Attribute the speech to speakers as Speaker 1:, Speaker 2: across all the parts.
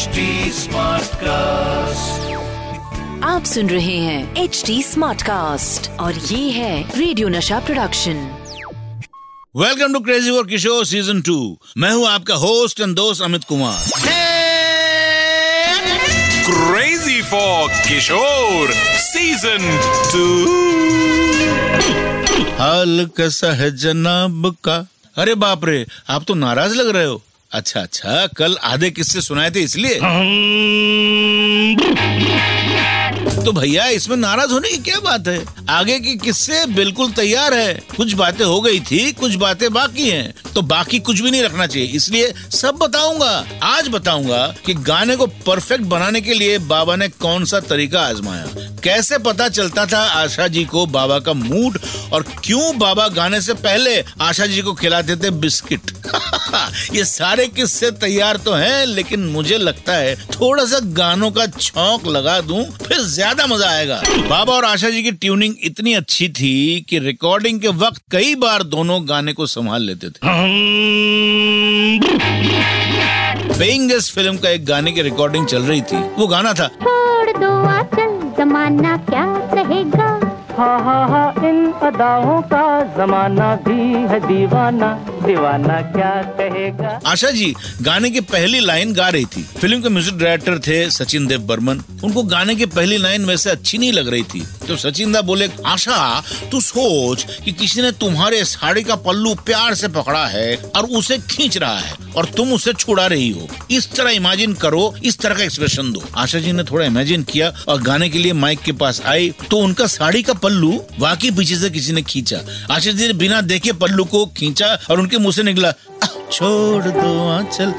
Speaker 1: HD cast
Speaker 2: आप सुन रहे हैं एच डी स्मार्ट कास्ट और ये है radio Nasha production
Speaker 3: welcome to crazy for Kishore season two मैं हूँ आपका होस्ट एंड दोस्त Amit Kumar.
Speaker 4: Crazy for Kishore season two
Speaker 3: हाल कैसा है जनाब का। अरे बाप रे आप तो नाराज़ लग रहे हो। अच्छा अच्छा कल आधे किस्से सुनाए थे इसलिए? तो भैया, इसमें नाराज़ होने की क्या बात है? आगे के किस्से बिल्कुल तैयार है? कुछ बातें हो गई थी, कुछ बातें बाकी हैं। तो बाकी कुछ भी नहीं रखना चाहिए। इसलिए सब बताऊँगा। आज बताऊँगा कि गाने को परफेक्ट बनाने के लिए बाबा ने कौन सा तरीका आजमाया। कैसे पता चलता था आशा जी को बाबा का मूड और क्यों बाबा गाने से पहले आशा जी को खिलाते थे बिस्किट? ये सारे किस्से तैयार तो हैं, लेकिन मुझे लगता है थोड़ा सा गानों का छौंक लगा दूँ, फिर ज़्यादा मज़ा आएगा। बाबा और आशा जी की ट्यूनिंग इतनी अच्छी थी कि रिकॉर्डिंग के वक्त कई बार दोनों गाने को संभाल लेते थे। पेइंग फ़िल्म का एक गाने की रिकॉर्डिंग चल रही थी। वो गाना था।
Speaker 5: छोड़ दो आचल जमाना क्या कहेगा?
Speaker 6: हा हा हा इन अदाओं का जमाना भी है दीवाना। दीवाना क्या
Speaker 3: आशा जी गाने की पहली लाइन गा रही थी। फ़िल्म के म्यूज़िक डायरेक्टर थे सचिन देव बर्मन। उनको गाने की पहली लाइन वैसे अच्छी नहीं लग रही थी। तो सचिन दा बोले आशा तू सोच कि किसी ने तुम्हारे साड़ी का पल्लू प्यार से पकड़ा है और उसे खींच रहा है और तुम उसे छुड़ा रही हो। इस तरह इमेजिन करो इस तरह का एक्सप्रेशन दो। आशा जी ने थोड़ा इमेजिन किया और गाने के लिए माइक के पास आई। तो उनका साड़ी का पल्लू वाकई पीछे से किसी ने खींचा। आशा जी ने बिना देखे पल्लू को खींचा और उनके मुँह से निकला। "आह, छोड़ दो आंचल।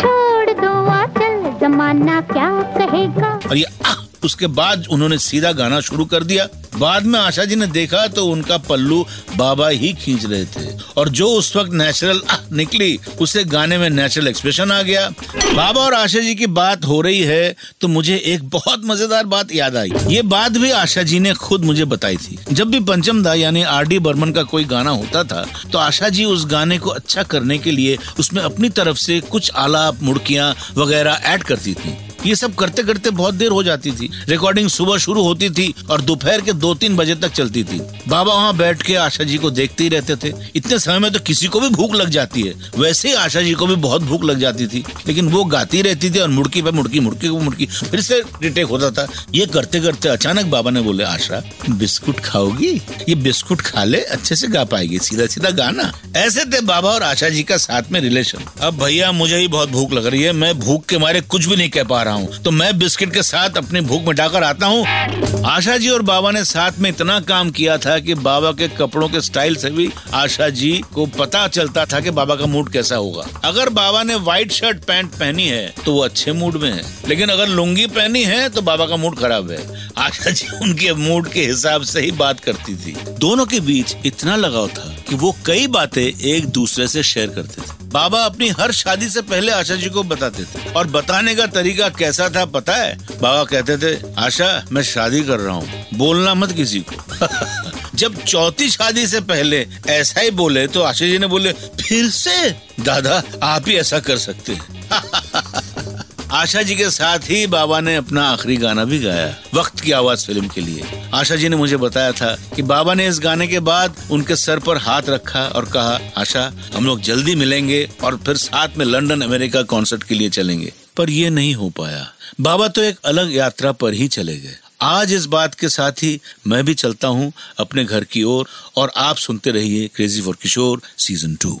Speaker 5: छोड़ दो आंचल जमाना क्या कहेगा?
Speaker 3: और ये आह! उसके बाद उन्होंने सीधा गाना शुरू कर दिया। बाद में आशा जी ने देखा तो उनका पल्लू बाबा ही खींच रहे थे। और जो उस वक्त नेचुरल निकली, उसे गाने में नेचुरल एक्सप्रेशन आ गया। बाबा और आशा जी की बात हो रही है तो मुझे एक बहुत मज़ेदार बात याद आई। ये बात भी आशा जी ने खुद मुझे बताई थी। जब भी पंचम दा यानी आर डी बर्मन का कोई गाना होता था तो आशा जी उस गाने को अच्छा करने के लिए उसमें अपनी तरफ़ से कुछ आलाप, मुड़कियाँ वगैरह ऐड करती थी। ये सब करते करते बहुत देर हो जाती थी। रिकॉर्डिंग सुबह शुरू होती थी और दोपहर के दो तीन बजे तक चलती थी। बाबा वहाँ बैठ के आशा जी को देखते ही रहते थे। इतने समय में तो किसी को भी भूख लग जाती है। वैसे ही आशा जी को भी बहुत भूख लग जाती थी, लेकिन वो गाती रहती थी और मुड़की पे मुड़की मुड़की को मुड़की, फिर से रिटेक होता था। ये करते करते अचानक बाबा ने बोले, आशा, बिस्कुट खाओगी? ये बिस्कुट खा ले, अच्छे से गा पाएगी सीधा सीधा गाना ऐसे थे बाबा और आशा जी का साथ में रिलेशन अब भैया, मुझे ही बहुत भूख लग रही है। मैं भूख के मारे कुछ भी नहीं कह पा रहा हूँ। तो मैं बिस्किट के साथ अपनी भूख मिटाकर आता हूँ। आशा जी और बाबा ने साथ में इतना काम किया था कि बाबा के कपड़ों के स्टाइल से भी आशा जी को पता चलता था कि बाबा का मूड कैसा होगा। अगर बाबा ने व्हाइट शर्ट पैंट पहनी है तो वो अच्छे मूड में है। लेकिन अगर लुंगी पहनी है तो बाबा का मूड खराब है। आशा जी उनके मूड के हिसाब से ही बात करती थी। दोनों के बीच इतना लगाव था कि वो कई बातें एक दूसरे से शेयर करते थे। बाबा अपनी हर शादी से पहले आशा जी को बताते थे। और बताने का तरीका कैसा था पता है? बाबा कहते थे, आशा, मैं शादी कर रहा हूँ। बोलना मत किसी को। जब चौथी शादी से पहले ऐसा ही बोले तो आशा जी ने बोले, फिर से? दादा, आप ही ऐसा कर सकते हैं। आशा जी के साथ ही बाबा ने अपना आखिरी गाना भी गाया, वक्त की आवाज़ फ़िल्म के लिए। आशा जी ने मुझे बताया था कि बाबा ने इस गाने के बाद उनके सर पर हाथ रखा और कहा, आशा, हम लोग जल्दी मिलेंगे और फिर साथ में लंदन, अमेरिका कॉन्सर्ट के लिए चलेंगे। पर ये नहीं हो पाया। बाबा तो एक अलग यात्रा पर ही चले गए। आज इस बात के साथ ही मैं भी चलता हूँ अपने घर की ओर और आप सुनते रहिए crazy for Kishore season two